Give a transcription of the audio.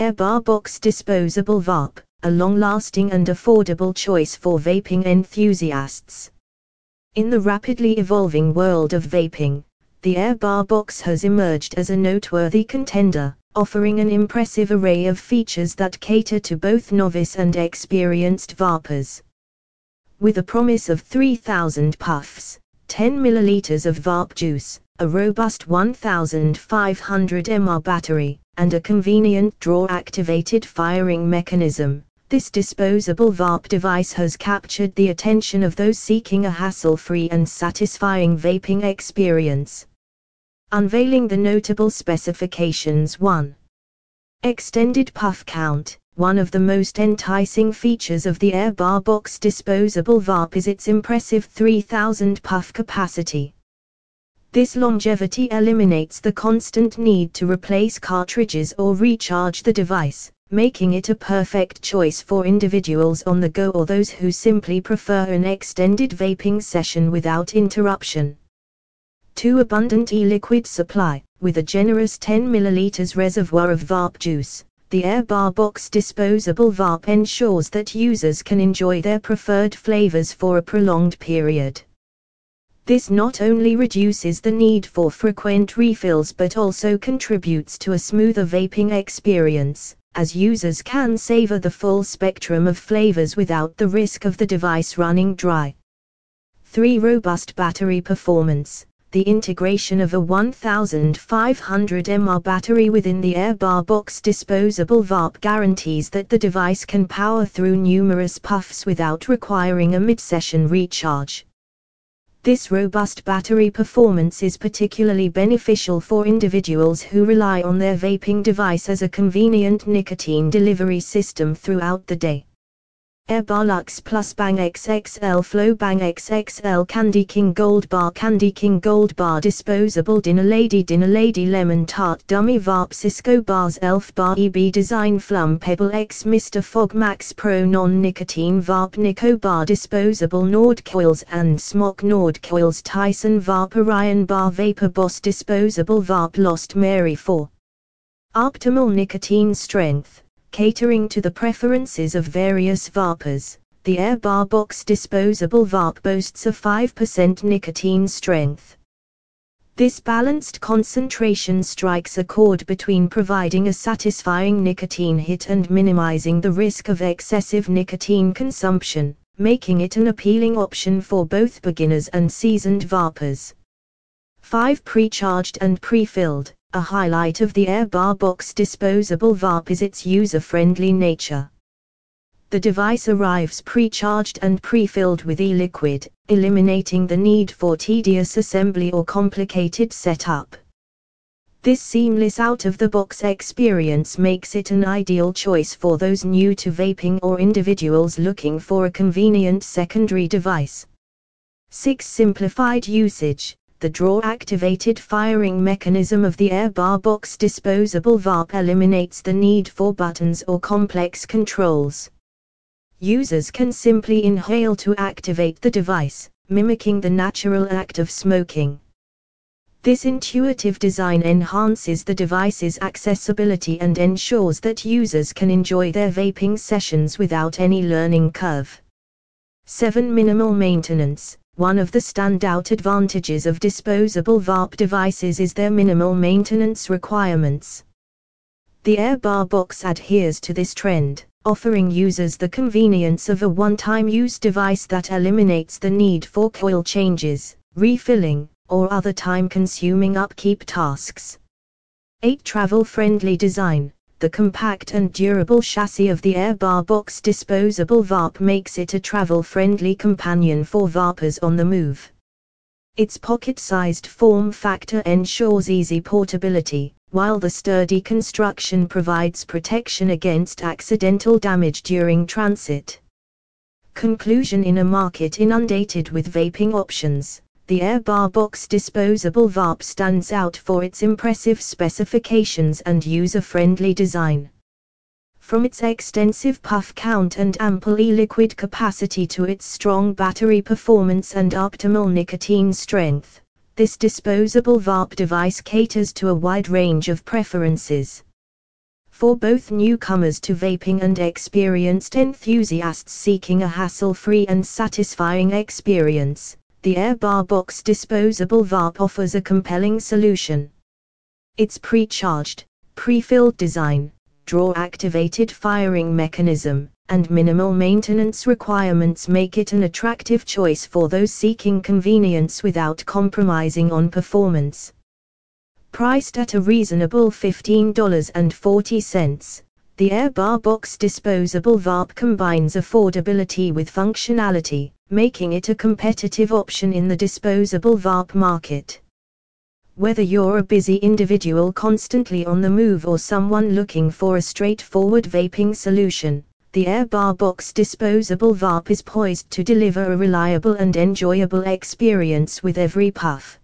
Airbar Box Disposable Vape, a long-lasting and affordable choice for vaping enthusiasts. In the rapidly evolving world of vaping, the Airbar Box has emerged as a noteworthy contender, offering an impressive array of features that cater to both novice and experienced vapers. With a promise of 3,000 puffs, 10 milliliters of vape juice, a robust 1500 mAh battery, and a convenient draw-activated firing mechanism. This disposable vape device has captured the attention of those seeking a hassle-free and satisfying vaping experience. Unveiling the notable specifications 1. Extended puff count. One of the most enticing features of the Airbar Box disposable vape is its impressive 3000 puff capacity. This longevity eliminates the constant need to replace cartridges or recharge the device, making it a perfect choice for individuals on the go or those who simply prefer an extended vaping session without interruption. 2. Abundant e-liquid supply, with a generous 10 ml reservoir of vape juice. The Airbar Box disposable vape ensures that users can enjoy their preferred flavors for a prolonged period. This not only reduces the need for frequent refills but also contributes to a smoother vaping experience, as users can savor the full spectrum of flavors without the risk of the device running dry. 3. Robust battery performance. The integration of a 1500 mAh battery within the Airbar Box disposable vape guarantees that the device can power through numerous puffs without requiring a mid-session recharge. This robust battery performance is particularly beneficial for individuals who rely on their vaping device as a convenient nicotine delivery system throughout the day. Airbar Luxe Plus Bang XXL Flow Bang XXL Candy King Gold Bar Candy King Gold Bar Disposable Dinner Lady Dinner Lady Lemon Tart Dummy Vape Cisco Bars Elf Bar EB Design Flum Pebble X Mr. Fog Max Pro Non-Nicotine Vape Nico Bar Disposable Nord Coils and Smok Nord Coils Tyson Vape Orion Bar Vapor Boss Disposable Vape Lost Mary 4 Optimal Nicotine Strength catering to the preferences of various vapers. The Airbar Box disposable vape boasts a 5% nicotine strength. This balanced concentration strikes a chord between providing a satisfying nicotine hit and minimizing the risk of excessive nicotine consumption, making it an appealing option for both beginners and seasoned vapers. 5. Pre-charged and pre-filled. A highlight of the Airbar Box disposable vape is its user-friendly nature. The device arrives pre-charged and pre-filled with e-liquid, eliminating the need for tedious assembly or complicated setup. This seamless out-of-the-box experience makes it an ideal choice for those new to vaping or individuals looking for a convenient secondary device. 6. Simplified usage the draw-activated firing mechanism of the Airbar Box disposable vape eliminates the need for buttons or complex controls. Users can simply inhale to activate the device, mimicking the natural act of smoking. This intuitive design enhances the device's accessibility and ensures that users can enjoy their vaping sessions without any learning curve. 7. Minimal maintenance. One of the standout advantages of disposable vape devices is their minimal maintenance requirements. The Airbar Box adheres to this trend, offering users the convenience of a one-time use device that eliminates the need for coil changes, refilling, or other time-consuming upkeep tasks. 8. Travel-friendly design the compact and durable chassis of the Airbar Box disposable vape makes it a travel-friendly companion for vapers on the move. Its pocket-sized form factor ensures easy portability, while the sturdy construction provides protection against accidental damage during transit. Conclusion In a market inundated with vaping options, the Airbar Box disposable vape stands out for its impressive specifications and user-friendly design. From its extensive puff count and ample e-liquid capacity to its strong battery performance and optimal nicotine strength, this disposable vape device caters to a wide range of preferences. For both newcomers to vaping and experienced enthusiasts seeking a hassle-free and satisfying experience, the Airbar Box disposable vape offers a compelling solution. Its pre-charged, pre-filled design, draw-activated firing mechanism, and minimal maintenance requirements make it an attractive choice for those seeking convenience without compromising on performance. Priced at a reasonable $15.40, the Airbar Box disposable vape combines affordability with functionality, making it a competitive option in the disposable vape market. Whether you're a busy individual constantly on the move or someone looking for a straightforward vaping solution, the Airbar Box disposable vape is poised to deliver a reliable and enjoyable experience with every puff.